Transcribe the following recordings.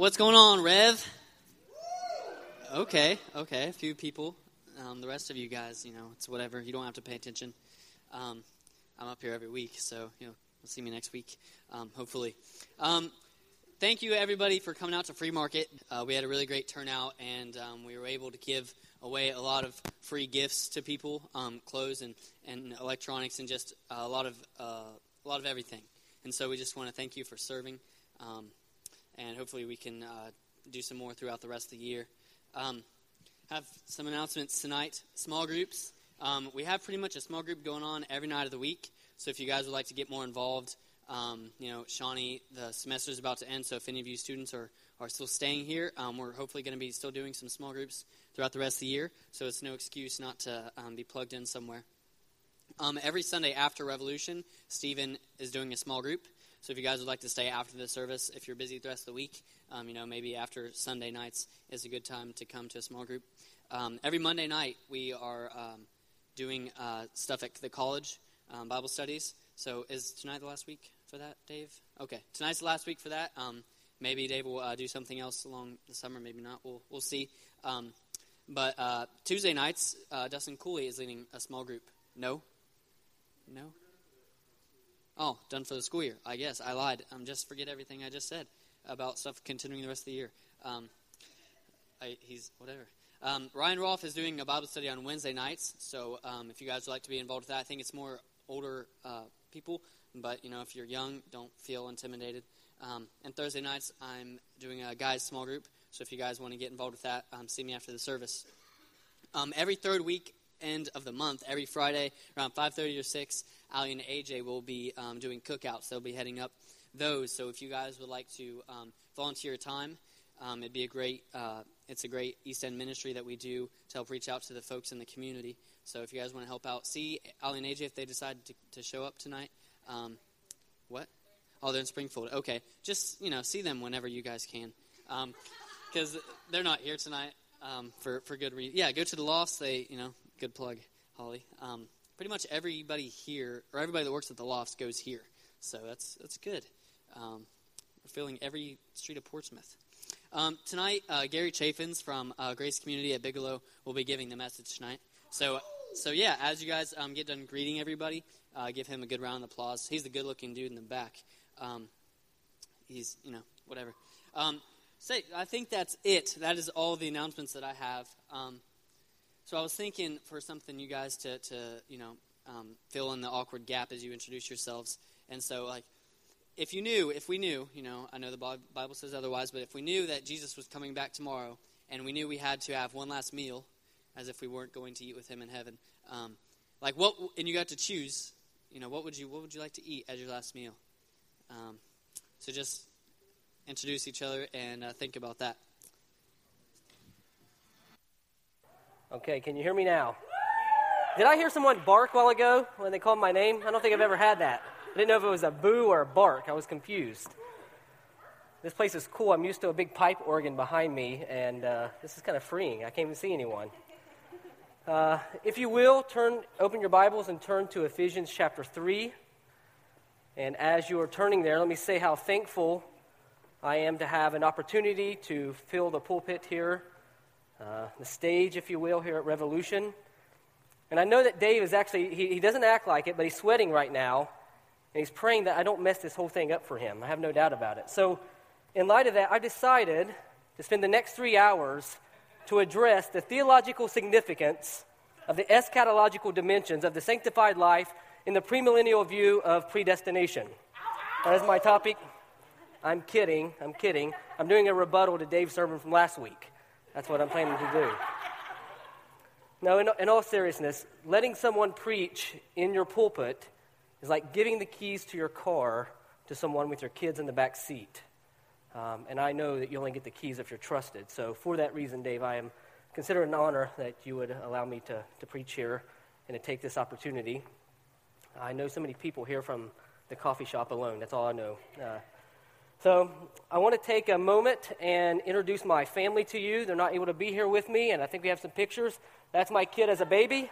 What's going on, Rev? Okay, okay, a few people. Um, the rest of you guys, you know, it's whatever. You don't have to pay attention. Um, I'm up here every week, so you know, you'll see me next week, um, hopefully. Um, thank you, everybody, for coming out to Free Market. Uh, we had a really great turnout, and um, we were able to give away a lot of free gifts to people, um, clothes and, and electronics, and just a lot of uh, a lot of everything. And so we just want to thank you for serving, and hopefully we can uh, do some more throughout the rest of the year. Um, have some announcements tonight. Small groups. Um, we have pretty much a small group going on every night of the week. So if you guys would like to get more involved, um, you know, Shawnee, the semester is about to end. So if any of you students are, are still staying here, um, we're hopefully going to be still doing some small groups throughout the rest of the year. So it's no excuse not to um, be plugged in somewhere. Um, every Sunday after Revolution, Stephen is doing a small group. So if you guys would like to stay after the service, if you're busy the rest of the week, um, you know, maybe after Sunday nights is a good time to come to a small group. Um, every Monday night, we are um, doing uh, stuff at the college, um, Bible studies. So is tonight the last week for that, Dave? Okay, tonight's the last week for that. Um, maybe Dave will uh, do something else along the summer, maybe not. We'll, we'll see. Um, but uh, Tuesday nights, uh, Dustin Cooley is leading a small group. No? No? Oh, done for the school year. I guess I lied. Um, just forget everything I just said about stuff continuing the rest of the year. Um, I, he's whatever. Um, Ryan Rolfe is doing a Bible study on Wednesday nights. So um, if you guys would like to be involved with that, I think it's more older uh, people. But you know, if you're young, don't feel intimidated. Um, and Thursday nights, I'm doing a guys small group. So if you guys want to get involved with that, um, see me after the service. Um, every third week end of the month, every Friday around 5:30 or 6, Ali and AJ will be um, doing cookouts. They'll be heading up those. So if you guys would like to um, volunteer time, um, it'd be a great. Uh, it's a great East End ministry that we do to help reach out to the folks in the community. So if you guys want to help out, see Ali and AJ if they decide to, to show up tonight. Um, what? Oh, they're in Springfield. Okay, just you know, see them whenever you guys can, because um, they're not here tonight um, for for good reason. Yeah, go to the Lofts. They, you know, good plug, Holly. Um, pretty much everybody here, or everybody that works at the Lofts, goes here. So that's that's good. Um, we're filling every street of Portsmouth. Um, tonight, uh, Gary Chaffins from uh, Grace Community at Bigelow will be giving the message tonight. So, so yeah, as you guys um, get done greeting everybody, uh, give him a good round of applause. He's the good-looking dude in the back. Um, he's, you know, whatever. Um, say, I think that's it. That is all the announcements that I have. So I was thinking for something you guys to, to you know, um, fill in the awkward gap as you introduce yourselves. And so, like, if you knew, if we knew, you know, I know the Bible says otherwise, but if we knew that Jesus was coming back tomorrow, and we knew we had to have one last meal, as if we weren't going to eat with Him in heaven, um, like what, and you got to choose, you know, what would you, what would you like to eat as your last meal? Um, so just introduce each other and uh, think about that. Okay, can you hear me now? Did I hear someone bark while ago when they called my name? I don't think I've ever had that. I didn't know if it was a boo or a bark. I was confused. This place is cool. I'm used to a big pipe organ behind me, and uh, this is kind of freeing. I can't even see anyone. Uh, if you will, turn, open your Bibles and turn to Ephesians chapter 3. And as you are turning there, let me say how thankful I am to have an opportunity to fill the pulpit here uh, the stage, if you will, here at Revolution. And I know that Dave is actually, he, he doesn't act like it, but he's sweating right now. And he's praying that I don't mess this whole thing up for him. I have no doubt about it. So, in light of that, I decided to spend the next three hours to address the theological significance of the eschatological dimensions of the sanctified life in the premillennial view of predestination. That is my topic. I'm kidding. I'm kidding. I'm doing a rebuttal to Dave's sermon from last week. That's what I'm planning to do. No, in, in all seriousness, letting someone preach in your pulpit is like giving the keys to your car to someone with your kids in the back seat. Um, and I know that you only get the keys if you're trusted. So, for that reason, Dave, I am consider it an honor that you would allow me to, to preach here and to take this opportunity. I know so many people here from the coffee shop alone. That's all I know. Uh, so I want to take a moment and introduce my family to you. They're not able to be here with me, and I think we have some pictures. That's my kid as a baby.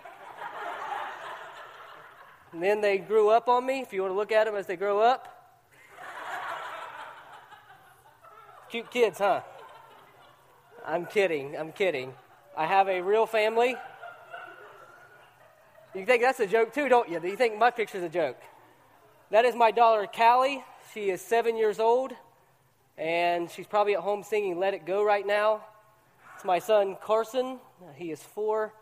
and then they grew up on me, if you want to look at them as they grow up. Cute kids, huh? I'm kidding. I'm kidding. I have a real family. You think that's a joke too, don't you? Do you think my picture's a joke? That is my daughter, Callie. She is seven years old, and she's probably at home singing Let It Go right now. It's my son, Carson. He is four,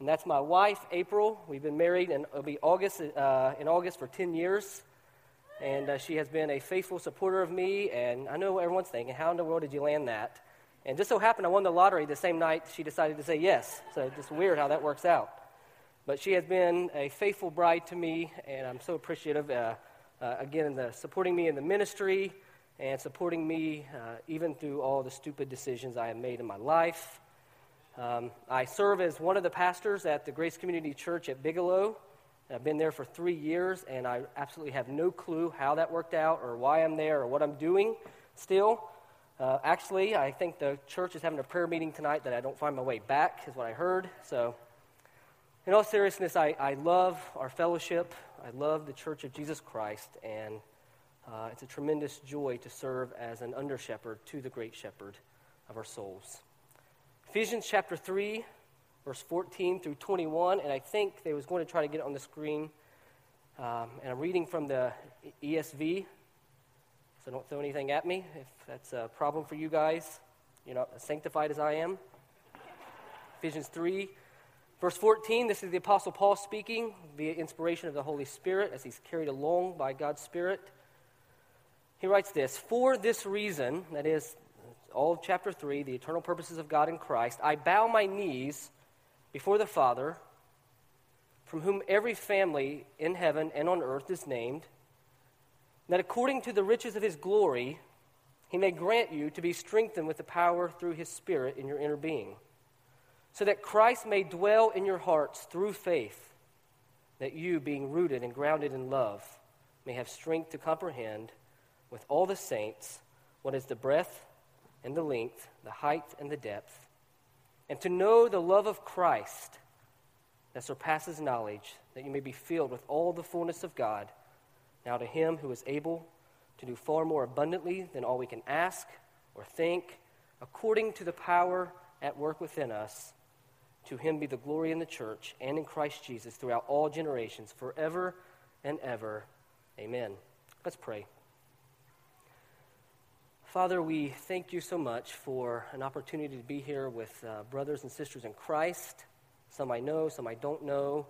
and that's my wife, April. We've been married, and it'll be August, uh, in August for 10 years. And uh, she has been a faithful supporter of me, and I know everyone's thinking, how in the world did you land that? And just so happened I won the lottery the same night she decided to say yes. So it's just weird how that works out. But she has been a faithful bride to me, and I'm so appreciative. Uh, uh, again, the, supporting me in the ministry and supporting me uh, even through all the stupid decisions I have made in my life. Um, I serve as one of the pastors at the Grace Community Church at Bigelow. I've been there for three years, and I absolutely have no clue how that worked out or why I'm there or what I'm doing still. Uh, actually, I think the church is having a prayer meeting tonight that I don't find my way back, is what I heard. So, in all seriousness, I, I love our fellowship. I love the Church of Jesus Christ, and uh, it's a tremendous joy to serve as an under shepherd to the great shepherd of our souls. Ephesians chapter 3, verse 14 through 21, and I think they was going to try to get it on the screen. Um, and I'm reading from the ESV, so don't throw anything at me if that's a problem for you guys. You're not as sanctified as I am. Ephesians 3, Verse 14, this is the Apostle Paul speaking via inspiration of the Holy Spirit as he's carried along by God's Spirit. He writes this For this reason, that is, all of chapter 3, the eternal purposes of God in Christ, I bow my knees before the Father, from whom every family in heaven and on earth is named, that according to the riches of his glory, he may grant you to be strengthened with the power through his Spirit in your inner being so that Christ may dwell in your hearts through faith, that you, being rooted and grounded in love, may have strength to comprehend with all the saints what is the breadth and the length, the height and the depth, and to know the love of Christ that surpasses knowledge, that you may be filled with all the fullness of God. Now to him who is able to do far more abundantly than all we can ask or think, according to the power at work within us. To him be the glory in the church and in Christ Jesus throughout all generations, forever and ever. Amen. Let's pray. Father, we thank you so much for an opportunity to be here with uh, brothers and sisters in Christ. Some I know, some I don't know.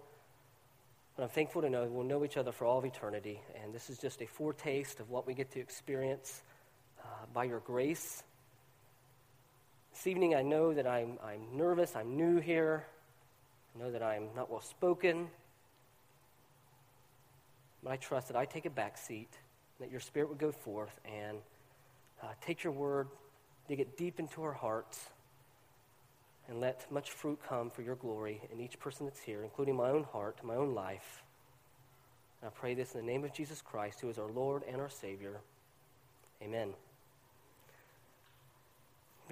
But I'm thankful to know we'll know each other for all of eternity. And this is just a foretaste of what we get to experience uh, by your grace this evening, I know that I'm, I'm nervous, I'm new here, I know that I'm not well spoken, but I trust that I take a back seat, that your Spirit would go forth and uh, take your word, dig it deep into our hearts, and let much fruit come for your glory in each person that's here, including my own heart, my own life. And I pray this in the name of Jesus Christ, who is our Lord and our Savior. Amen.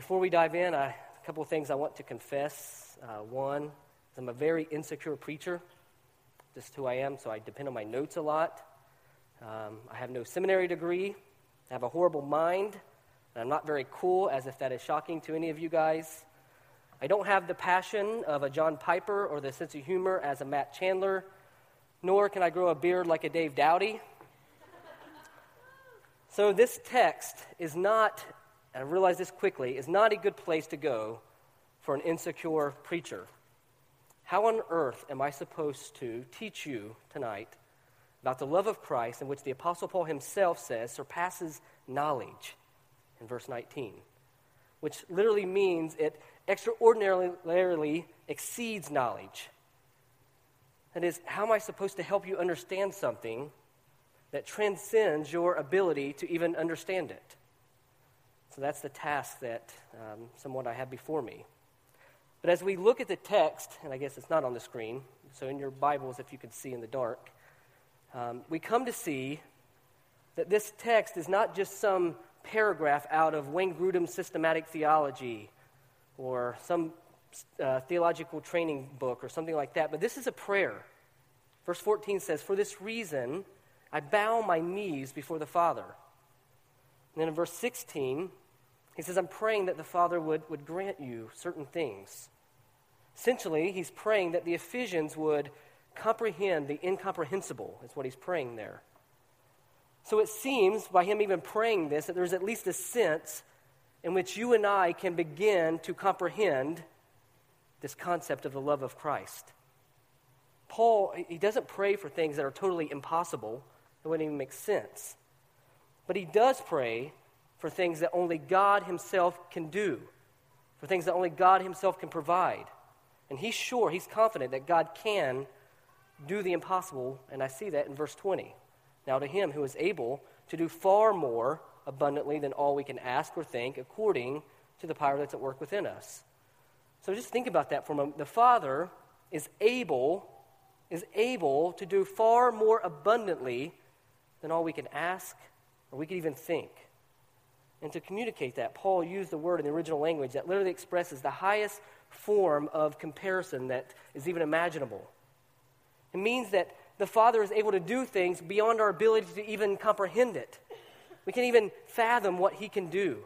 Before we dive in, I, a couple of things I want to confess. Uh, one I'm a very insecure preacher, just who I am, so I depend on my notes a lot. Um, I have no seminary degree. I have a horrible mind. I'm not very cool, as if that is shocking to any of you guys. I don't have the passion of a John Piper or the sense of humor as a Matt Chandler, nor can I grow a beard like a Dave Dowdy. So, this text is not and I realized this quickly, is not a good place to go for an insecure preacher. How on earth am I supposed to teach you tonight about the love of Christ in which the Apostle Paul himself says surpasses knowledge in verse 19, which literally means it extraordinarily exceeds knowledge? That is, how am I supposed to help you understand something that transcends your ability to even understand it? So that's the task that um, somewhat I have before me. But as we look at the text, and I guess it's not on the screen, so in your Bibles, if you can see in the dark, um, we come to see that this text is not just some paragraph out of Wayne Grudem's systematic theology or some uh, theological training book or something like that, but this is a prayer. Verse 14 says, For this reason, I bow my knees before the Father. And then in verse 16, He says, I'm praying that the Father would, would grant you certain things. Essentially, he's praying that the Ephesians would comprehend the incomprehensible, is what he's praying there. So it seems, by him even praying this, that there's at least a sense in which you and I can begin to comprehend this concept of the love of Christ. Paul, he doesn't pray for things that are totally impossible, it wouldn't even make sense. But he does pray for things that only God himself can do, for things that only God himself can provide. And he's sure, he's confident that God can do the impossible, and I see that in verse 20. Now, to him who is able to do far more abundantly than all we can ask or think, according to the power that's at work within us. So just think about that for a moment. The Father is able, is able to do far more abundantly than all we can ask or we can even think. And to communicate that, Paul used the word in the original language that literally expresses the highest form of comparison that is even imaginable. It means that the Father is able to do things beyond our ability to even comprehend it. We can't even fathom what He can do.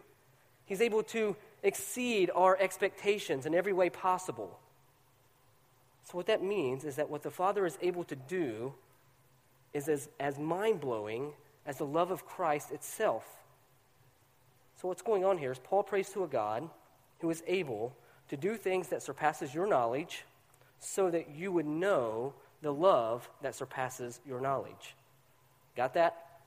He's able to exceed our expectations in every way possible. So, what that means is that what the Father is able to do is as, as mind blowing as the love of Christ itself. So, what's going on here is Paul prays to a God who is able to do things that surpasses your knowledge so that you would know the love that surpasses your knowledge. Got that?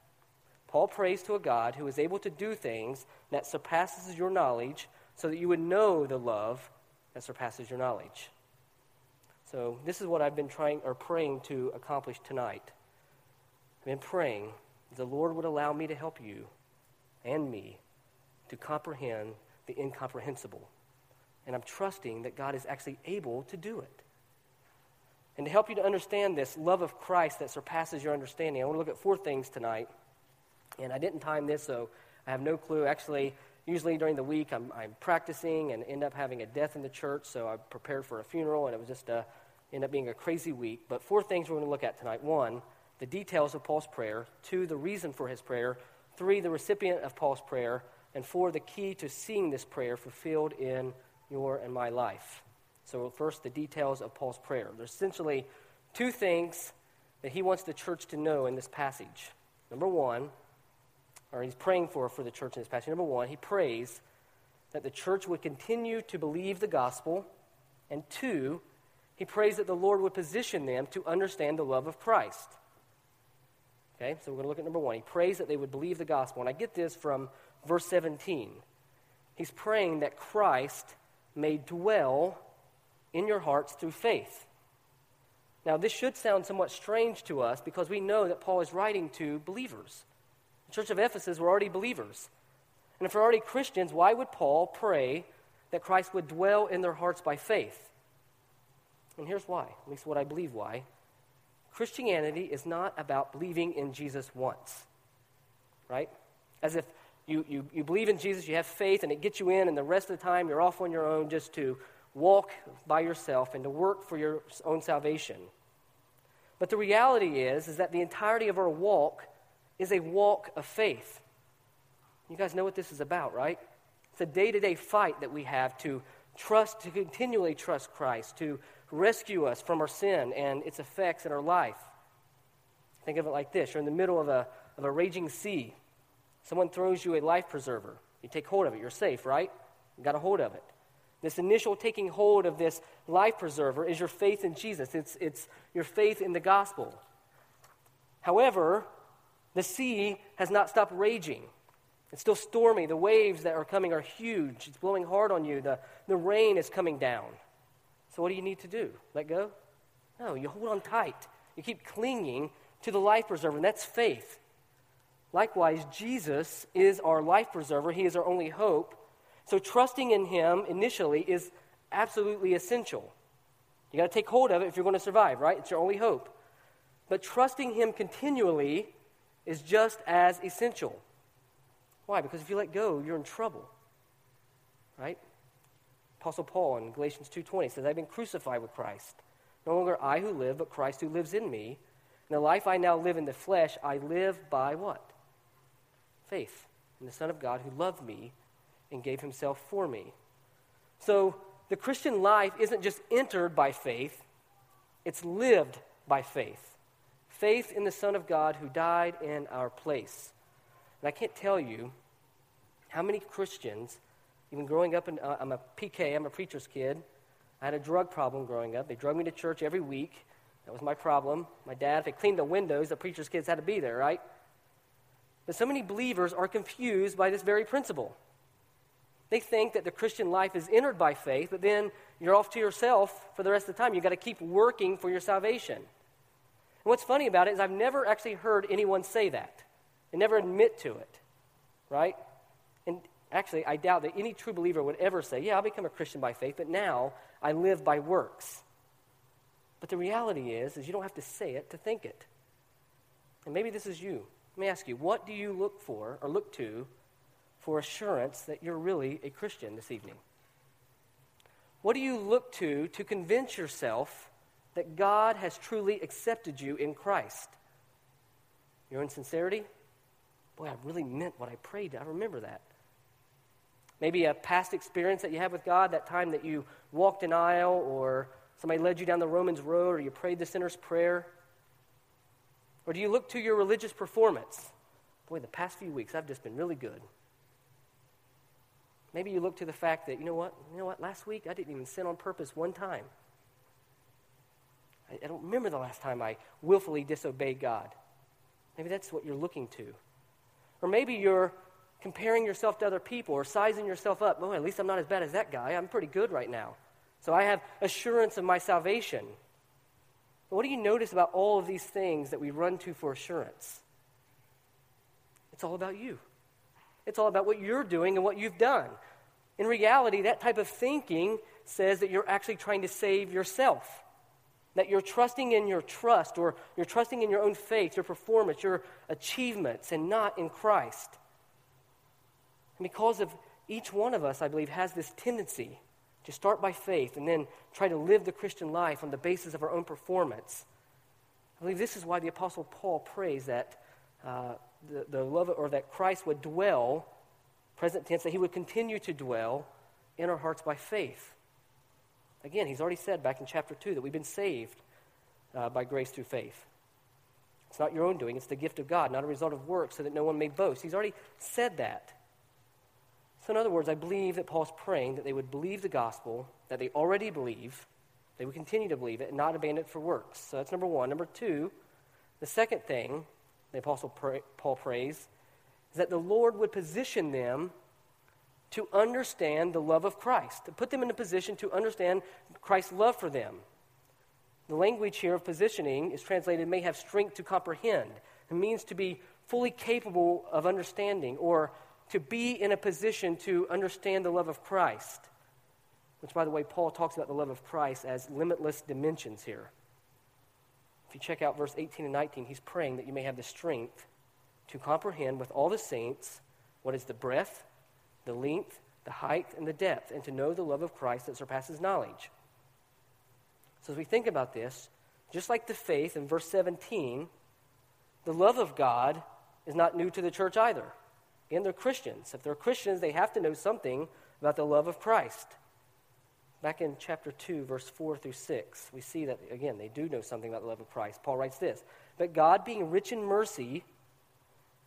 Paul prays to a God who is able to do things that surpasses your knowledge so that you would know the love that surpasses your knowledge. So, this is what I've been trying or praying to accomplish tonight. I've been praying the Lord would allow me to help you and me to comprehend the incomprehensible. And I'm trusting that God is actually able to do it. And to help you to understand this love of Christ that surpasses your understanding, I want to look at four things tonight. And I didn't time this, so I have no clue. Actually, usually during the week, I'm, I'm practicing and end up having a death in the church, so I prepared for a funeral, and it was just a, end up being a crazy week. But four things we're going to look at tonight. One, the details of Paul's prayer. Two, the reason for his prayer. Three, the recipient of Paul's prayer. And for the key to seeing this prayer fulfilled in your and my life. So, first, the details of Paul's prayer. There's essentially two things that he wants the church to know in this passage. Number one, or he's praying for for the church in this passage. Number one, he prays that the church would continue to believe the gospel. And two, he prays that the Lord would position them to understand the love of Christ. Okay, so we're going to look at number one. He prays that they would believe the gospel. And I get this from verse 17. He's praying that Christ may dwell in your hearts through faith. Now, this should sound somewhat strange to us because we know that Paul is writing to believers. The church of Ephesus were already believers. And if they're already Christians, why would Paul pray that Christ would dwell in their hearts by faith? And here's why, at least what I believe why. Christianity is not about believing in Jesus once, right? As if you, you, you believe in Jesus, you have faith, and it gets you in, and the rest of the time you're off on your own just to walk by yourself and to work for your own salvation. But the reality is, is that the entirety of our walk is a walk of faith. You guys know what this is about, right? It's a day to day fight that we have to trust, to continually trust Christ, to rescue us from our sin and its effects in our life. Think of it like this you're in the middle of a, of a raging sea. Someone throws you a life preserver. You take hold of it. You're safe, right? You got a hold of it. This initial taking hold of this life preserver is your faith in Jesus, it's, it's your faith in the gospel. However, the sea has not stopped raging. It's still stormy. The waves that are coming are huge. It's blowing hard on you. The, the rain is coming down. So, what do you need to do? Let go? No, you hold on tight. You keep clinging to the life preserver, and that's faith. Likewise, Jesus is our life preserver, He is our only hope. So, trusting in Him initially is absolutely essential. You got to take hold of it if you're going to survive, right? It's your only hope. But trusting Him continually is just as essential. Why? Because if you let go, you're in trouble. Right? Apostle Paul in Galatians 2:20 says, "I've been crucified with Christ. No longer I who live, but Christ who lives in me. And the life I now live in the flesh, I live by what? Faith in the Son of God who loved me and gave himself for me. So the Christian life isn't just entered by faith, it's lived by faith. Faith in the Son of God who died in our place. And I can't tell you how many Christians, even growing up, in, uh, I'm a PK, I'm a preacher's kid. I had a drug problem growing up. They drug me to church every week. That was my problem. My dad, if they cleaned the windows, the preacher's kids had to be there, right? But so many believers are confused by this very principle. They think that the Christian life is entered by faith, but then you're off to yourself for the rest of the time. You've got to keep working for your salvation. And what's funny about it is I've never actually heard anyone say that. They never admit to it, right? And actually, I doubt that any true believer would ever say, Yeah, I'll become a Christian by faith, but now I live by works. But the reality is, is you don't have to say it to think it. And maybe this is you. Let me ask you, what do you look for or look to for assurance that you're really a Christian this evening? What do you look to to convince yourself that God has truly accepted you in Christ? Your insincerity? Boy, I really meant what I prayed. I remember that. Maybe a past experience that you had with God, that time that you walked an aisle or somebody led you down the Romans road or you prayed the sinner's prayer. Or do you look to your religious performance? Boy, the past few weeks I've just been really good. Maybe you look to the fact that, you know what, you know what, last week I didn't even sin on purpose one time. I, I don't remember the last time I willfully disobeyed God. Maybe that's what you're looking to. Or maybe you're comparing yourself to other people or sizing yourself up. Oh, at least I'm not as bad as that guy. I'm pretty good right now. So I have assurance of my salvation. But what do you notice about all of these things that we run to for assurance? It's all about you. It's all about what you're doing and what you've done. In reality, that type of thinking says that you're actually trying to save yourself. That you're trusting in your trust or you're trusting in your own faith, your performance, your achievements, and not in Christ. And because of each one of us, I believe, has this tendency to start by faith and then try to live the Christian life on the basis of our own performance. I believe this is why the Apostle Paul prays that uh, the, the love or that Christ would dwell, present tense, that he would continue to dwell in our hearts by faith. Again, he's already said back in chapter 2 that we've been saved uh, by grace through faith. It's not your own doing, it's the gift of God, not a result of work, so that no one may boast. He's already said that. So, in other words, I believe that Paul's praying that they would believe the gospel, that they already believe, they would continue to believe it, and not abandon it for works. So, that's number one. Number two, the second thing the Apostle pray, Paul prays is that the Lord would position them to understand the love of Christ, to put them in a position to understand Christ's love for them. The language here of positioning is translated may have strength to comprehend. It means to be fully capable of understanding or to be in a position to understand the love of Christ. Which, by the way, Paul talks about the love of Christ as limitless dimensions here. If you check out verse 18 and 19, he's praying that you may have the strength to comprehend with all the saints what is the breadth, the length, the height, and the depth, and to know the love of Christ that surpasses knowledge. So, as we think about this, just like the faith in verse 17, the love of God is not new to the church either and they're Christians. If they're Christians, they have to know something about the love of Christ. Back in chapter 2, verse 4 through 6, we see that, again, they do know something about the love of Christ. Paul writes this But God, being rich in mercy,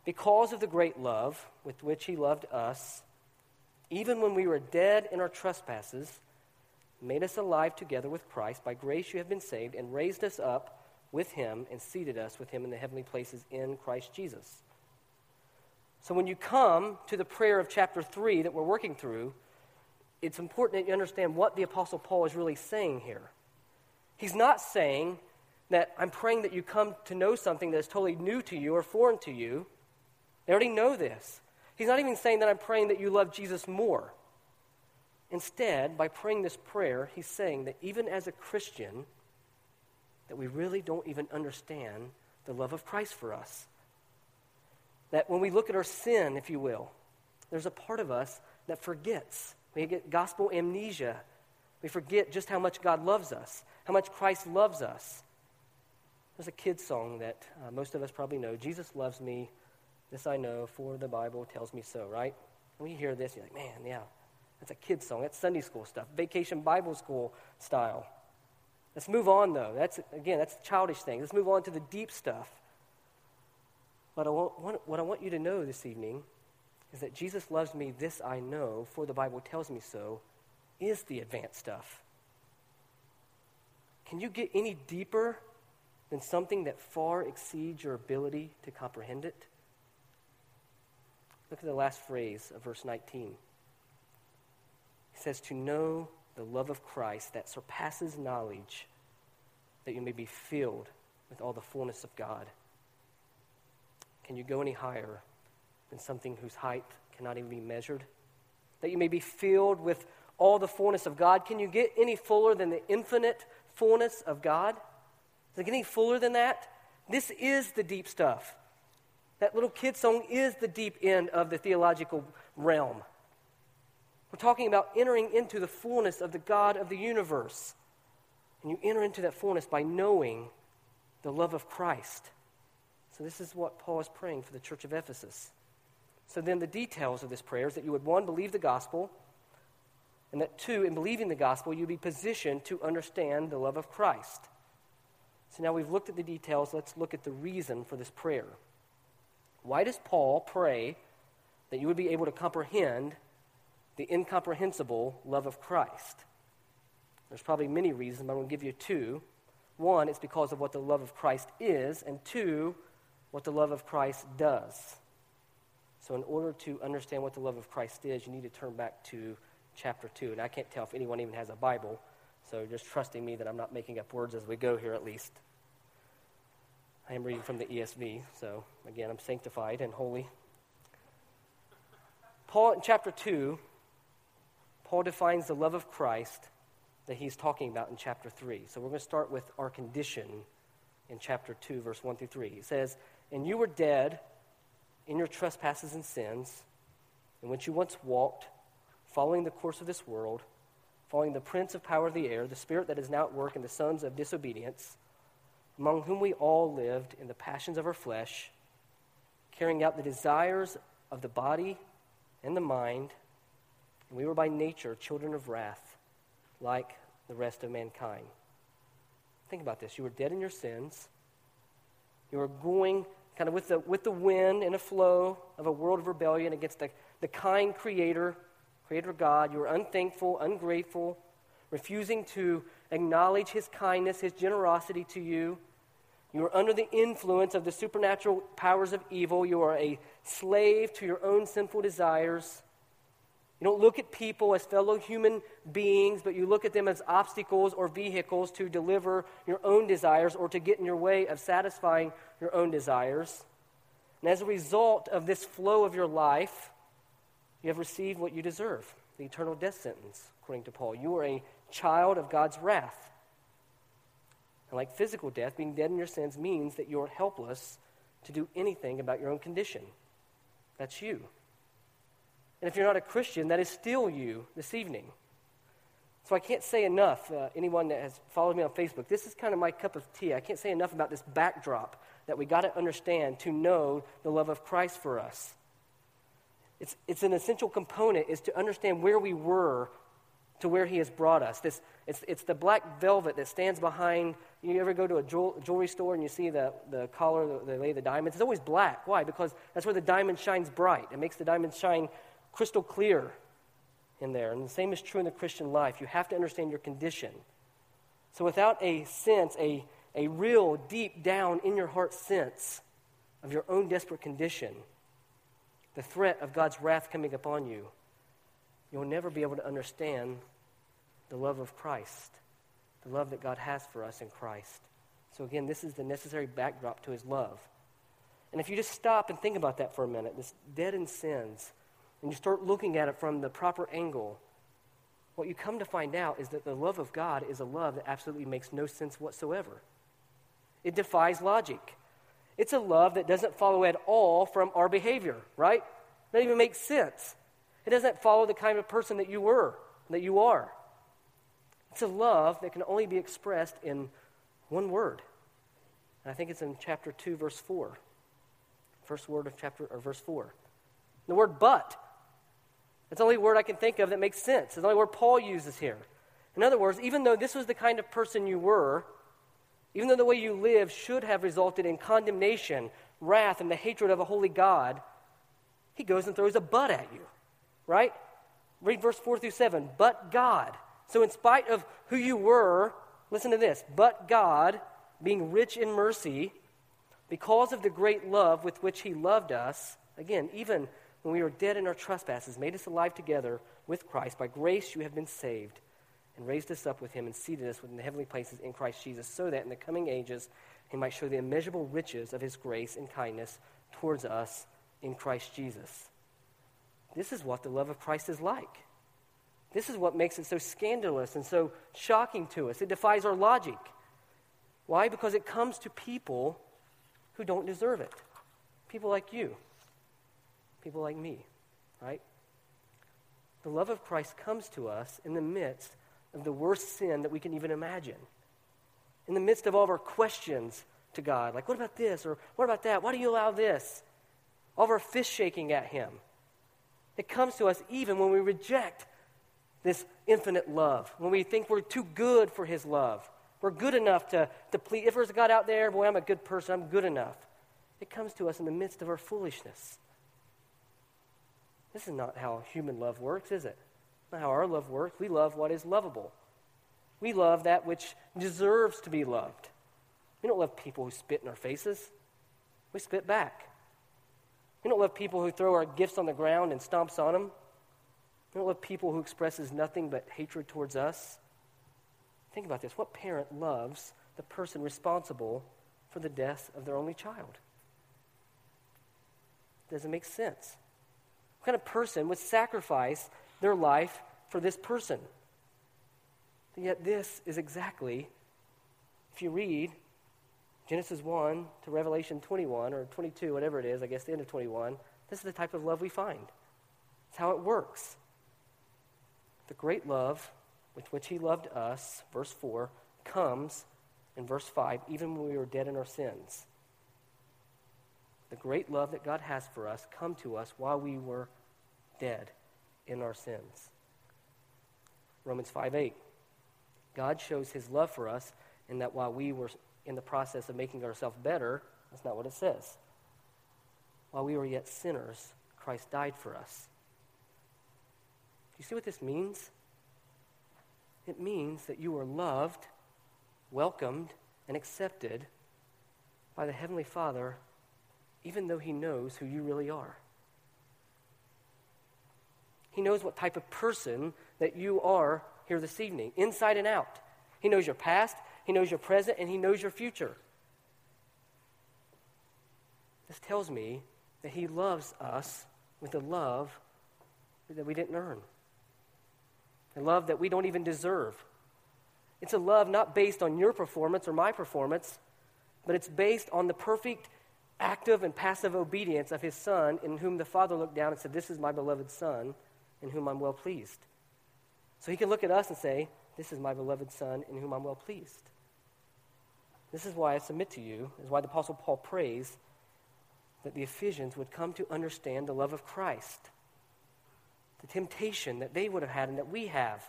because of the great love with which he loved us, even when we were dead in our trespasses, made us alive together with Christ. By grace you have been saved, and raised us up with him, and seated us with him in the heavenly places in Christ Jesus so when you come to the prayer of chapter 3 that we're working through, it's important that you understand what the Apostle Paul is really saying here. He's not saying that I'm praying that you come to know something that is totally new to you or foreign to you. They already know this. He's not even saying that I'm praying that you love Jesus more. Instead, by praying this prayer, he's saying that even as a Christian, that we really don't even understand the love of Christ for us. That when we look at our sin, if you will, there's a part of us that forgets. We get gospel amnesia. We forget just how much God loves us, how much Christ loves us. There's a kid's song that uh, most of us probably know Jesus loves me, this I know, for the Bible tells me so, right? When you hear this, you're like, man, yeah, that's a kid's song. That's Sunday school stuff, vacation Bible school style. Let's move on, though. That's, again, that's childish thing. Let's move on to the deep stuff. But I want, what I want you to know this evening is that Jesus loves me, this I know, for the Bible tells me so, is the advanced stuff. Can you get any deeper than something that far exceeds your ability to comprehend it? Look at the last phrase of verse 19. He says, To know the love of Christ that surpasses knowledge, that you may be filled with all the fullness of God. Can you go any higher than something whose height cannot even be measured? That you may be filled with all the fullness of God. Can you get any fuller than the infinite fullness of God? Is it any fuller than that? This is the deep stuff. That little kid song is the deep end of the theological realm. We're talking about entering into the fullness of the God of the universe. And you enter into that fullness by knowing the love of Christ. So, this is what Paul is praying for the church of Ephesus. So, then the details of this prayer is that you would, one, believe the gospel, and that, two, in believing the gospel, you'd be positioned to understand the love of Christ. So, now we've looked at the details. Let's look at the reason for this prayer. Why does Paul pray that you would be able to comprehend the incomprehensible love of Christ. There's probably many reasons, but I'm going to give you two. One, it's because of what the love of Christ is, and two, what the love of Christ does. So, in order to understand what the love of Christ is, you need to turn back to chapter 2. And I can't tell if anyone even has a Bible, so just trusting me that I'm not making up words as we go here at least. I am reading from the ESV, so again, I'm sanctified and holy. Paul, in chapter 2, Paul defines the love of Christ that he's talking about in chapter 3. So we're going to start with our condition in chapter 2, verse 1 through 3. He says, And you were dead in your trespasses and sins, in which you once walked, following the course of this world, following the prince of power of the air, the spirit that is now at work in the sons of disobedience, among whom we all lived in the passions of our flesh, carrying out the desires of the body and the mind and we were by nature children of wrath, like the rest of mankind. Think about this. You were dead in your sins. You were going kind of with the, with the wind and a flow of a world of rebellion against the, the kind creator, creator God. You are unthankful, ungrateful, refusing to acknowledge his kindness, his generosity to you. You are under the influence of the supernatural powers of evil. You are a slave to your own sinful desires. You don't look at people as fellow human beings, but you look at them as obstacles or vehicles to deliver your own desires or to get in your way of satisfying your own desires. And as a result of this flow of your life, you have received what you deserve the eternal death sentence, according to Paul. You are a child of God's wrath. And like physical death, being dead in your sins means that you are helpless to do anything about your own condition. That's you. And if you're not a Christian, that is still you this evening. So I can't say enough, uh, anyone that has followed me on Facebook, this is kind of my cup of tea. I can't say enough about this backdrop that we got to understand to know the love of Christ for us. It's, it's an essential component is to understand where we were to where he has brought us. This, it's, it's the black velvet that stands behind. You ever go to a jewelry store and you see the, the collar, they lay the diamonds? It's always black. Why? Because that's where the diamond shines bright. It makes the diamond shine crystal clear in there. And the same is true in the Christian life. You have to understand your condition. So, without a sense, a, a real deep down in your heart sense of your own desperate condition, the threat of God's wrath coming upon you, you'll never be able to understand the love of Christ, the love that God has for us in Christ. So, again, this is the necessary backdrop to his love. And if you just stop and think about that for a minute, this dead in sins, and you start looking at it from the proper angle, what you come to find out is that the love of God is a love that absolutely makes no sense whatsoever. It defies logic. It's a love that doesn't follow at all from our behavior, right? That even makes sense. It doesn't follow the kind of person that you were, that you are. It's a love that can only be expressed in one word. And I think it's in chapter 2, verse 4. First word of chapter, or verse 4. The word but. It's the only word I can think of that makes sense. It's the only word Paul uses here. In other words, even though this was the kind of person you were, even though the way you lived should have resulted in condemnation, wrath, and the hatred of a holy God, he goes and throws a but at you, right? Read verse 4 through 7. But God. So, in spite of who you were, listen to this. But God, being rich in mercy, because of the great love with which he loved us, again, even when we were dead in our trespasses, made us alive together with Christ. By grace you have been saved, and raised us up with him and seated us within the heavenly places in Christ Jesus, so that in the coming ages he might show the immeasurable riches of his grace and kindness towards us in Christ Jesus. This is what the love of Christ is like. This is what makes it so scandalous and so shocking to us. It defies our logic. Why? Because it comes to people who don't deserve it. People like you, people like me, right? The love of Christ comes to us in the midst of the worst sin that we can even imagine. In the midst of all of our questions to God, like, what about this? Or what about that? Why do you allow this? All of our fist shaking at Him. It comes to us even when we reject this infinite love, when we think we're too good for His love. We're good enough to, to please. If there's a God out there, boy, I'm a good person, I'm good enough. It comes to us in the midst of our foolishness. This is not how human love works, is it? Not how our love works. We love what is lovable. We love that which deserves to be loved. We don't love people who spit in our faces. We spit back. We don't love people who throw our gifts on the ground and stomps on them. We don't love people who expresses nothing but hatred towards us. Think about this. What parent loves the person responsible for the death of their only child? Doesn't make sense. What kind of person would sacrifice their life for this person? And yet, this is exactly, if you read Genesis 1 to Revelation 21 or 22, whatever it is, I guess the end of 21, this is the type of love we find. It's how it works. The great love with which he loved us, verse 4, comes in verse 5, even when we were dead in our sins. The great love that God has for us come to us while we were dead in our sins. Romans 5 8. God shows his love for us in that while we were in the process of making ourselves better. That's not what it says. While we were yet sinners, Christ died for us. Do you see what this means? It means that you are loved, welcomed, and accepted by the Heavenly Father, even though He knows who you really are. He knows what type of person that you are here this evening, inside and out. He knows your past, he knows your present, and He knows your future. This tells me that He loves us with a love that we didn't earn, a love that we don't even deserve. It's a love not based on your performance or my performance, but it's based on the perfect active and passive obedience of His Son, in whom the Father looked down and said, This is my beloved Son, in whom I'm well pleased. So He can look at us and say, This is my beloved Son, in whom I'm well pleased. This is why I submit to you, is why the Apostle Paul prays that the Ephesians would come to understand the love of Christ. The temptation that they would have had and that we have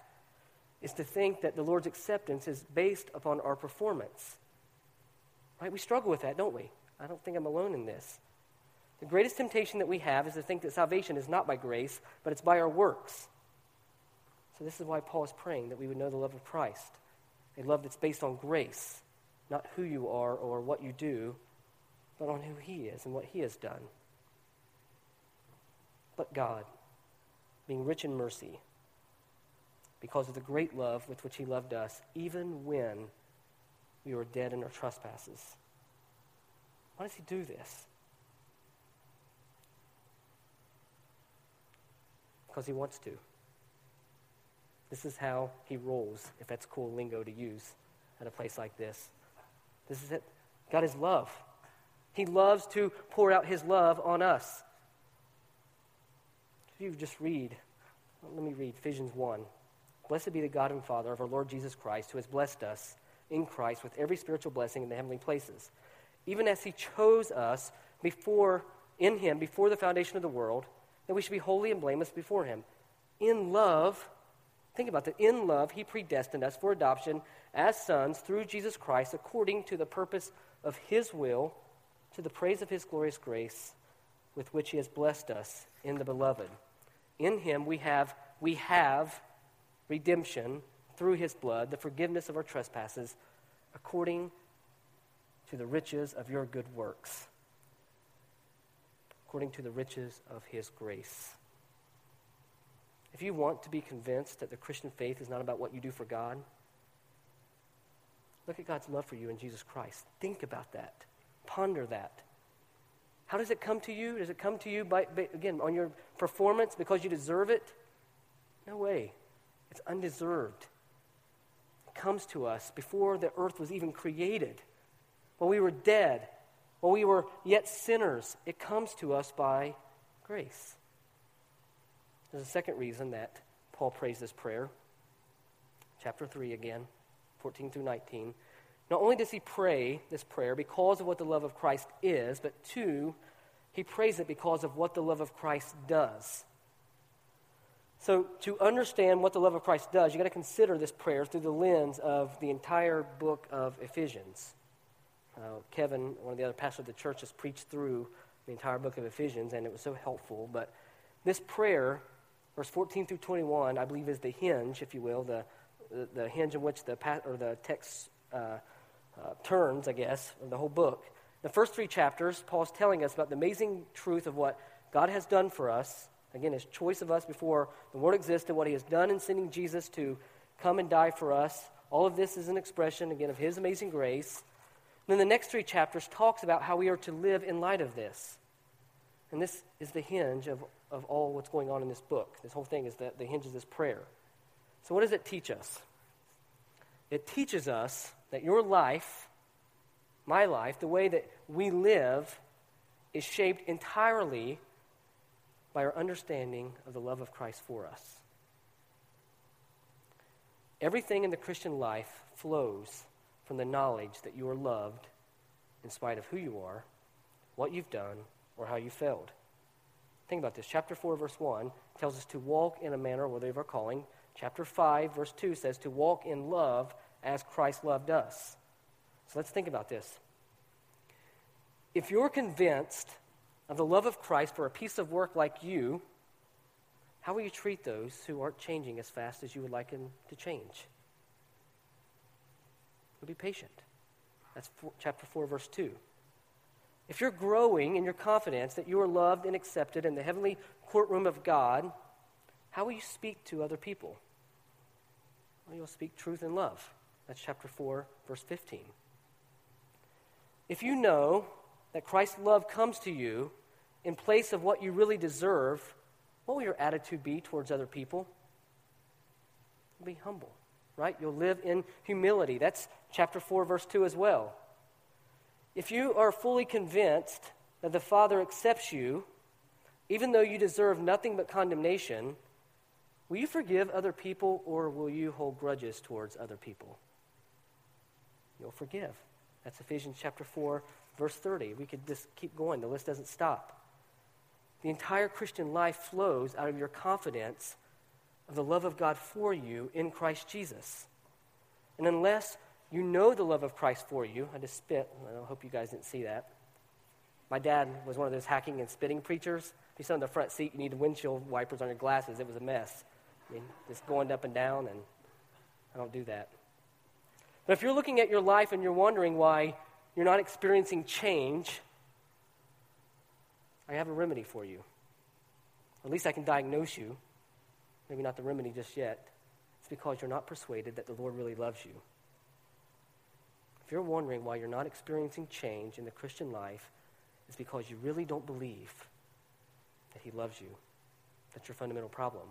is to think that the Lord's acceptance is based upon our performance. Right? We struggle with that, don't we? I don't think I'm alone in this. The greatest temptation that we have is to think that salvation is not by grace, but it's by our works. So, this is why Paul is praying that we would know the love of Christ, a love that's based on grace not who you are or what you do, but on who He is and what He has done. But God, being rich in mercy, because of the great love with which He loved us, even when we were dead in our trespasses. Why does He do this? Because He wants to. This is how He rolls, if that's cool lingo to use at a place like this. This is it. God is love. He loves to pour out his love on us. If you just read, let me read Ephesians 1. Blessed be the God and Father of our Lord Jesus Christ, who has blessed us in Christ with every spiritual blessing in the heavenly places, even as he chose us before in him before the foundation of the world, that we should be holy and blameless before him. in love, think about that, in love, he predestined us for adoption as sons through Jesus Christ according to the purpose of his will, to the praise of his glorious grace with which he has blessed us in the beloved. In him we have we have redemption through his blood, the forgiveness of our trespasses, according to the riches of your good works, according to the riches of his grace. If you want to be convinced that the Christian faith is not about what you do for God, look at God's love for you in Jesus Christ. Think about that. Ponder that. How does it come to you? Does it come to you by, by, again on your performance because you deserve it? No way. It's undeserved. It comes to us before the earth was even created. While we were dead, while we were yet sinners, it comes to us by grace. There's a second reason that Paul prays this prayer. Chapter 3 again, 14 through 19. Not only does he pray this prayer because of what the love of Christ is, but two, he prays it because of what the love of Christ does. So, to understand what the love of Christ does, you've got to consider this prayer through the lens of the entire book of Ephesians. Uh, Kevin, one of the other pastors of the church, has preached through the entire book of Ephesians, and it was so helpful. But this prayer, verse 14 through 21, I believe is the hinge, if you will, the, the, the hinge in which the, or the text uh, uh, turns, I guess, of the whole book. The first three chapters, Paul's telling us about the amazing truth of what God has done for us. Again, his choice of us before the world existed, what he has done in sending Jesus to come and die for us. All of this is an expression, again, of his amazing grace. And then the next three chapters talks about how we are to live in light of this. And this is the hinge of, of all what's going on in this book. This whole thing is the, the hinge of this prayer. So, what does it teach us? It teaches us that your life, my life, the way that we live, is shaped entirely by our understanding of the love of Christ for us. Everything in the Christian life flows from the knowledge that you are loved in spite of who you are, what you've done, or how you failed. Think about this. Chapter 4, verse 1 tells us to walk in a manner worthy of our calling. Chapter 5, verse 2 says to walk in love as Christ loved us. So let's think about this. If you're convinced of the love of Christ for a piece of work like you, how will you treat those who aren't changing as fast as you would like them to change? You'll be patient. That's four, chapter 4, verse 2. If you're growing in your confidence that you are loved and accepted in the heavenly courtroom of God, how will you speak to other people? Well, you'll speak truth and love. That's chapter 4, verse 15. If you know that Christ's love comes to you in place of what you really deserve, what will your attitude be towards other people? Be humble, right? You'll live in humility. That's chapter 4, verse 2 as well. If you are fully convinced that the Father accepts you, even though you deserve nothing but condemnation, will you forgive other people or will you hold grudges towards other people? You'll forgive. That's Ephesians chapter 4, verse 30. We could just keep going, the list doesn't stop. The entire Christian life flows out of your confidence of the love of God for you in Christ Jesus. And unless you know the love of Christ for you, I just spit. I hope you guys didn't see that. My dad was one of those hacking and spitting preachers. If you sit in the front seat, you need windshield wipers on your glasses. It was a mess. I mean, just going up and down, and I don't do that. But if you're looking at your life and you're wondering why you're not experiencing change, I have a remedy for you. At least I can diagnose you. Maybe not the remedy just yet. It's because you're not persuaded that the Lord really loves you. If you're wondering why you're not experiencing change in the Christian life, it's because you really don't believe that He loves you. That's your fundamental problem.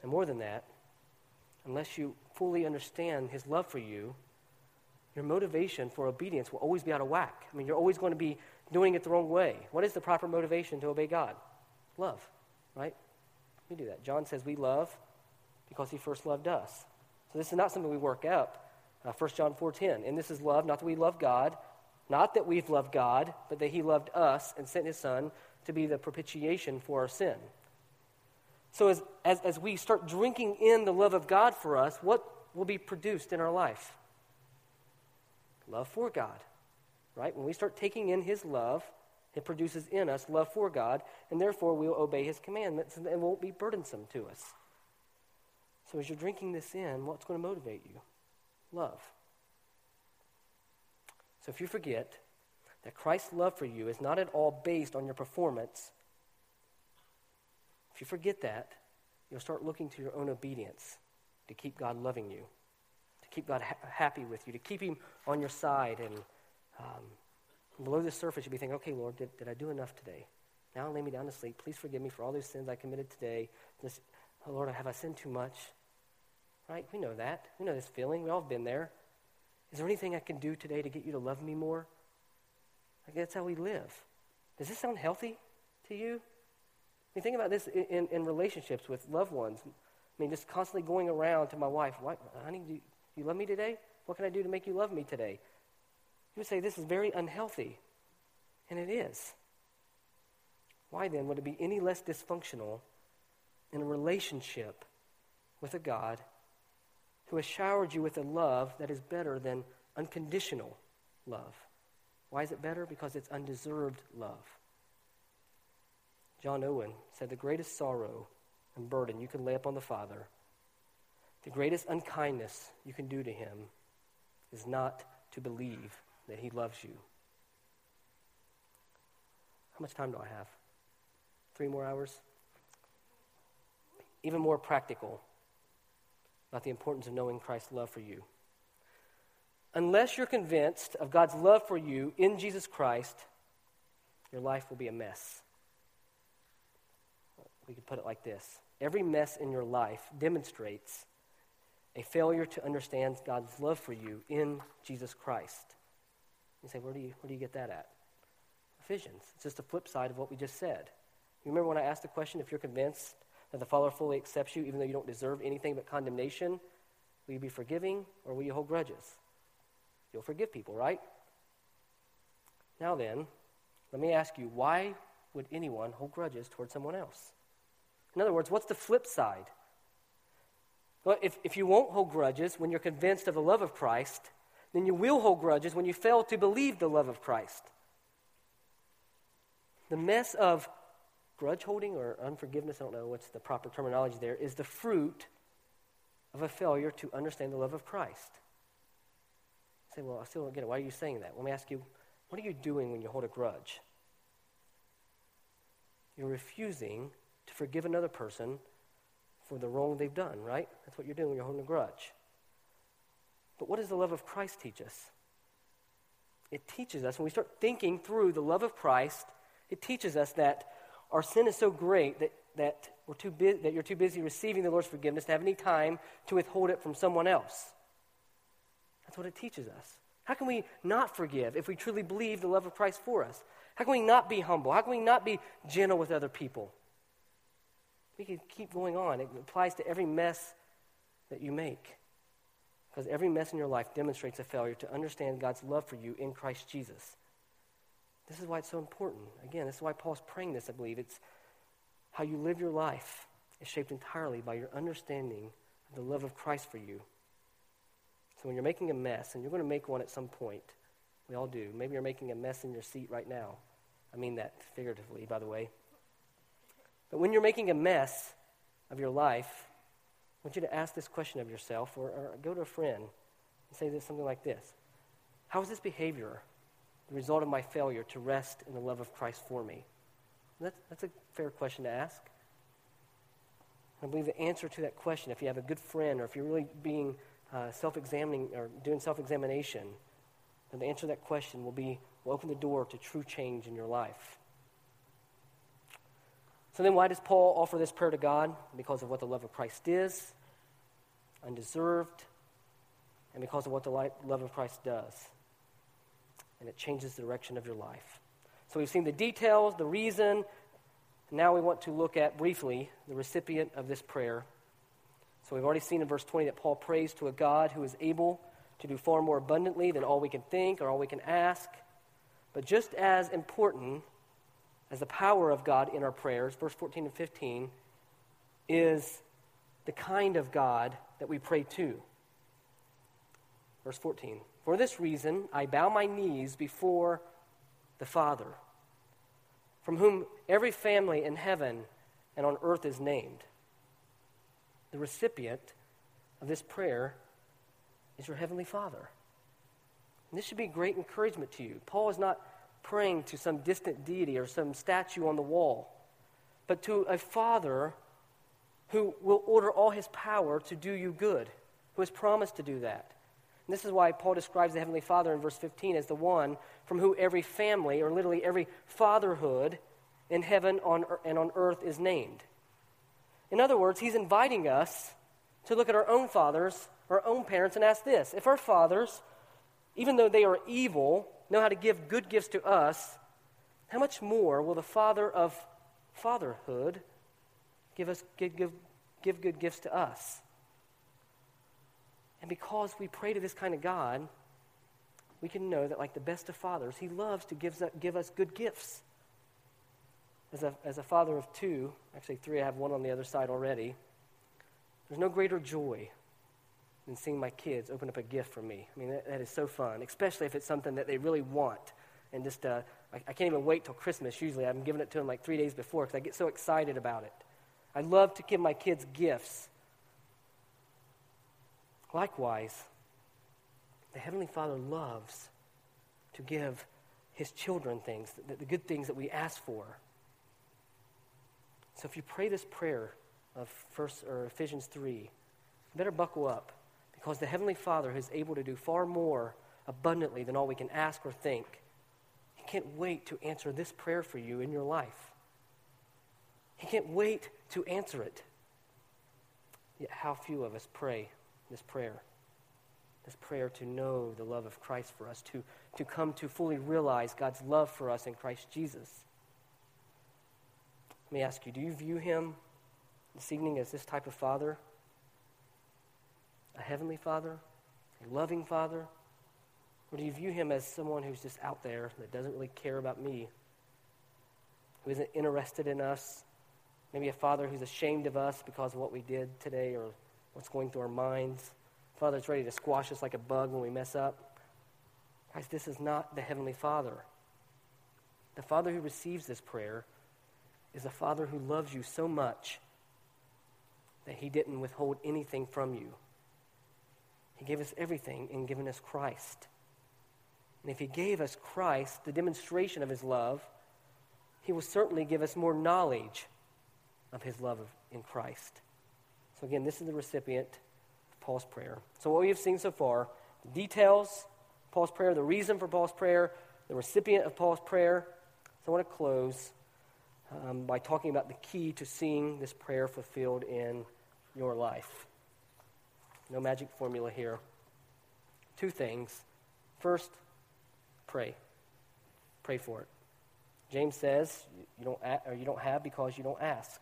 And more than that, unless you fully understand His love for you, your motivation for obedience will always be out of whack. I mean, you're always going to be doing it the wrong way. What is the proper motivation to obey God? Love, right? We do that. John says we love because he first loved us. So this is not something we work up. Uh, 1 John 4.10, and this is love, not that we love God, not that we've loved God, but that he loved us and sent his son to be the propitiation for our sin. So, as, as, as we start drinking in the love of God for us, what will be produced in our life? Love for God, right? When we start taking in His love, it produces in us love for God, and therefore we will obey His commandments and it won't be burdensome to us. So, as you're drinking this in, what's going to motivate you? Love. So, if you forget that Christ's love for you is not at all based on your performance, if you forget that, you'll start looking to your own obedience to keep God loving you, to keep God ha- happy with you, to keep Him on your side. And um, below the surface, you'd be thinking, okay, Lord, did, did I do enough today? Now lay me down to sleep. Please forgive me for all those sins I committed today. This, oh, Lord, have I sinned too much? Right? We know that. We know this feeling. We all have been there. Is there anything I can do today to get you to love me more? Like that's how we live. Does this sound healthy to you? I mean, think about this in, in, in relationships with loved ones. I mean, just constantly going around to my wife, honey, do you, do you love me today? What can I do to make you love me today? You would say this is very unhealthy. And it is. Why then would it be any less dysfunctional in a relationship with a God who has showered you with a love that is better than unconditional love? Why is it better? Because it's undeserved love. John Owen said, The greatest sorrow and burden you can lay upon the Father, the greatest unkindness you can do to him, is not to believe that he loves you. How much time do I have? Three more hours? Even more practical about the importance of knowing Christ's love for you. Unless you're convinced of God's love for you in Jesus Christ, your life will be a mess. We could put it like this Every mess in your life demonstrates a failure to understand God's love for you in Jesus Christ. You say, where do you, where do you get that at? Ephesians. It's just the flip side of what we just said. You remember when I asked the question if you're convinced that the Father fully accepts you even though you don't deserve anything but condemnation, will you be forgiving or will you hold grudges? You'll forgive people, right? Now then, let me ask you why would anyone hold grudges towards someone else? In other words, what's the flip side? Well, if, if you won't hold grudges when you're convinced of the love of Christ, then you will hold grudges when you fail to believe the love of Christ. The mess of grudge holding or unforgiveness, I don't know what's the proper terminology there, is the fruit of a failure to understand the love of Christ. You say, well, I still don't get it. Why are you saying that? Let me ask you, what are you doing when you hold a grudge? You're refusing to forgive another person for the wrong they've done, right? That's what you're doing when you're holding a grudge. But what does the love of Christ teach us? It teaches us, when we start thinking through the love of Christ, it teaches us that our sin is so great that, that, we're too bu- that you're too busy receiving the Lord's forgiveness to have any time to withhold it from someone else. That's what it teaches us. How can we not forgive if we truly believe the love of Christ for us? How can we not be humble? How can we not be gentle with other people? We can keep going on. It applies to every mess that you make. Because every mess in your life demonstrates a failure to understand God's love for you in Christ Jesus. This is why it's so important. Again, this is why Paul's praying this, I believe. It's how you live your life is shaped entirely by your understanding of the love of Christ for you. So when you're making a mess, and you're going to make one at some point, we all do. Maybe you're making a mess in your seat right now. I mean that figuratively, by the way. But when you're making a mess of your life, I want you to ask this question of yourself or, or go to a friend and say this, something like this How is this behavior the result of my failure to rest in the love of Christ for me? That's, that's a fair question to ask. I believe the answer to that question, if you have a good friend or if you're really being uh, self examining or doing self examination, then the answer to that question will be will open the door to true change in your life. Then, why does Paul offer this prayer to God? Because of what the love of Christ is, undeserved, and because of what the love of Christ does. And it changes the direction of your life. So we've seen the details, the reason. Now we want to look at briefly the recipient of this prayer. So we've already seen in verse 20 that Paul prays to a God who is able to do far more abundantly than all we can think or all we can ask. But just as important as the power of God in our prayers, verse 14 and 15, is the kind of God that we pray to. Verse 14 For this reason, I bow my knees before the Father, from whom every family in heaven and on earth is named. The recipient of this prayer is your Heavenly Father. And this should be great encouragement to you. Paul is not praying to some distant deity or some statue on the wall, but to a Father who will order all his power to do you good, who has promised to do that. And this is why Paul describes the Heavenly Father in verse 15 as the one from whom every family, or literally every fatherhood in heaven on, and on earth, is named. In other words, he's inviting us to look at our own fathers, our own parents, and ask this if our fathers, even though they are evil, know how to give good gifts to us, how much more will the Father of fatherhood give, us, give, give, give good gifts to us? And because we pray to this kind of God, we can know that, like the best of fathers, He loves to give, give us good gifts. As a, as a father of two, actually three, I have one on the other side already, there's no greater joy than seeing my kids open up a gift for me. I mean, that, that is so fun, especially if it's something that they really want. And just, uh, I, I, can't even wait till Christmas. Usually, I'm giving it to them like three days before because I get so excited about it. I love to give my kids gifts. Likewise, the Heavenly Father loves to give His children things, the, the good things that we ask for. So if you pray this prayer of first or Ephesians 3, you better buckle up because the Heavenly Father is able to do far more abundantly than all we can ask or think. He can't wait to answer this prayer for you in your life. He can't wait to answer it. Yet, how few of us pray this prayer? This prayer to know the love of Christ for us, to, to come to fully realize God's love for us in Christ Jesus. Let me ask you do you view him this evening as this type of father? A heavenly father? A loving father? Or do you view him as someone who's just out there that doesn't really care about me? Who isn't interested in us? Maybe a father who's ashamed of us because of what we did today or what's going through our minds. Father that's ready to squash us like a bug when we mess up. Guys, this is not the Heavenly Father. The Father who receives this prayer is a Father who loves you so much that He didn't withhold anything from you. He gave us everything in giving us Christ. And if He gave us Christ, the demonstration of His love, He will certainly give us more knowledge of his love in Christ. So, again, this is the recipient of Paul's prayer. So, what we have seen so far the details, Paul's prayer, the reason for Paul's prayer, the recipient of Paul's prayer. So, I want to close um, by talking about the key to seeing this prayer fulfilled in your life. No magic formula here. Two things. First, pray. Pray for it. James says you don't, or you don't have because you don't ask.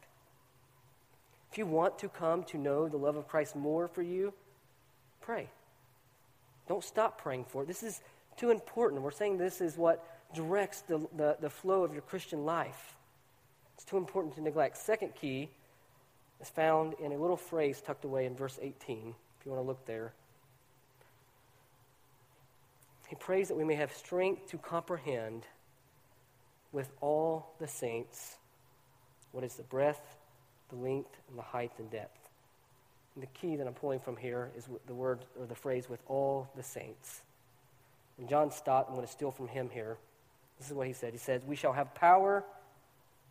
If you want to come to know the love of Christ more for you, pray. Don't stop praying for it. This is too important. We're saying this is what directs the, the, the flow of your Christian life. It's too important to neglect. Second key is found in a little phrase tucked away in verse 18, if you want to look there. He prays that we may have strength to comprehend with all the saints what is the breadth the length and the height and depth. And the key that I'm pulling from here is the word or the phrase with all the saints. And John Stott, I'm going to steal from him here. This is what he said. He says, We shall have power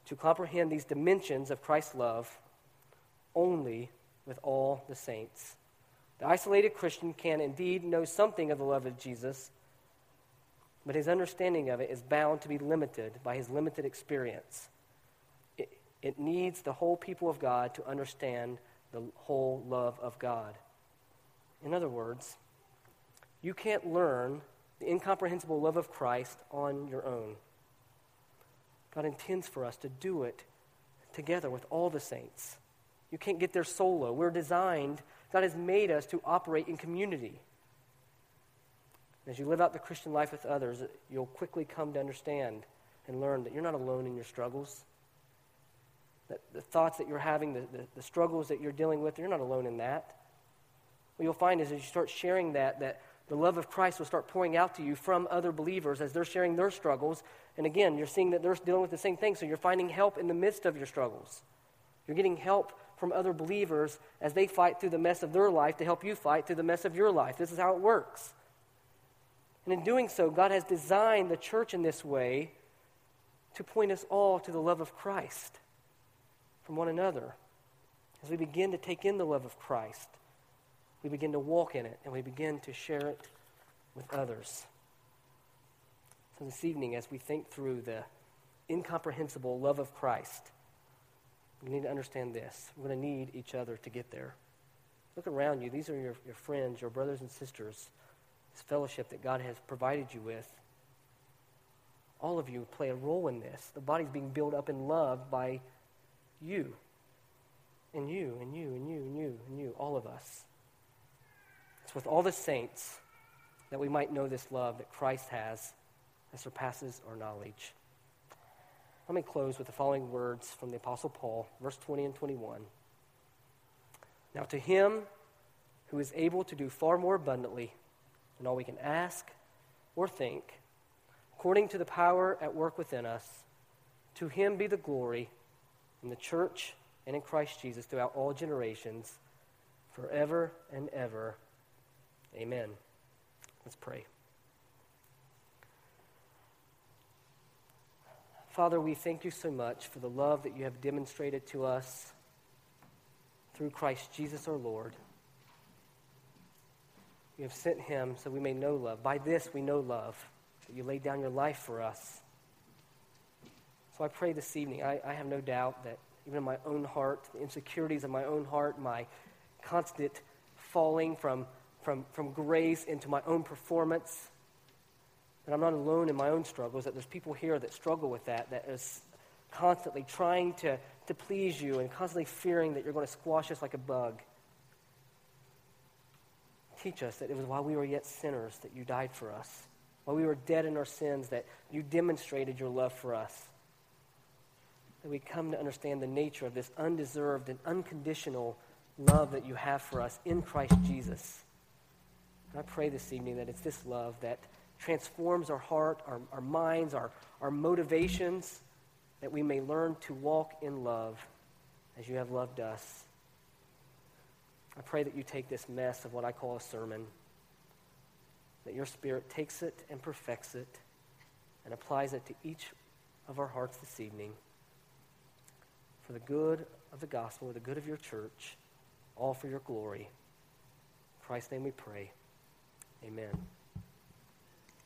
to comprehend these dimensions of Christ's love only with all the saints. The isolated Christian can indeed know something of the love of Jesus, but his understanding of it is bound to be limited by his limited experience. It needs the whole people of God to understand the whole love of God. In other words, you can't learn the incomprehensible love of Christ on your own. God intends for us to do it together with all the saints. You can't get there solo. We're designed, God has made us to operate in community. As you live out the Christian life with others, you'll quickly come to understand and learn that you're not alone in your struggles. that the thoughts that you're having, the, the, the struggles that you're dealing with, you're not alone in that. What you'll find is as you start sharing that, that the love of Christ will start pouring out to you from other believers as they're sharing their struggles. And again, you're seeing that they're dealing with the same thing, so you're finding help in the midst of your struggles. You're getting help from other believers as they fight through the mess of their life to help you fight through the mess of your life. This is how it works. And in doing so, God has designed the church in this way to point us all to the love of Christ from one another. As we begin to take in the love of Christ, we begin to walk in it and we begin to share it with others. So, this evening, as we think through the incomprehensible love of Christ, we need to understand this. We're going to need each other to get there. Look around you. These are your, your friends, your brothers and sisters, this fellowship that God has provided you with. All of you play a role in this. The body's being built up in love by you, and you, and you, and you, and you, and you, all of us. It's with all the saints that we might know this love that Christ has that surpasses our knowledge. Let me close with the following words from the Apostle Paul, verse 20 and 21. Now, to him who is able to do far more abundantly than all we can ask or think, according to the power at work within us, to him be the glory in the church and in Christ Jesus throughout all generations, forever and ever. Amen. Let's pray. Father, we thank you so much for the love that you have demonstrated to us through Christ Jesus our Lord. You have sent him so we may know love. By this we know love, that you laid down your life for us. So I pray this evening, I, I have no doubt that even in my own heart, the insecurities of my own heart, my constant falling from from, from grace into my own performance. That I'm not alone in my own struggles, that there's people here that struggle with that, that is constantly trying to, to please you and constantly fearing that you're going to squash us like a bug. Teach us that it was while we were yet sinners that you died for us, while we were dead in our sins, that you demonstrated your love for us. That we come to understand the nature of this undeserved and unconditional love that you have for us in Christ Jesus. And I pray this evening that it's this love that transforms our heart, our, our minds, our, our motivations, that we may learn to walk in love as you have loved us. I pray that you take this mess of what I call a sermon, that your Spirit takes it and perfects it and applies it to each of our hearts this evening for the good of the gospel, the good of your church, all for your glory. In Christ's name we pray. Amen.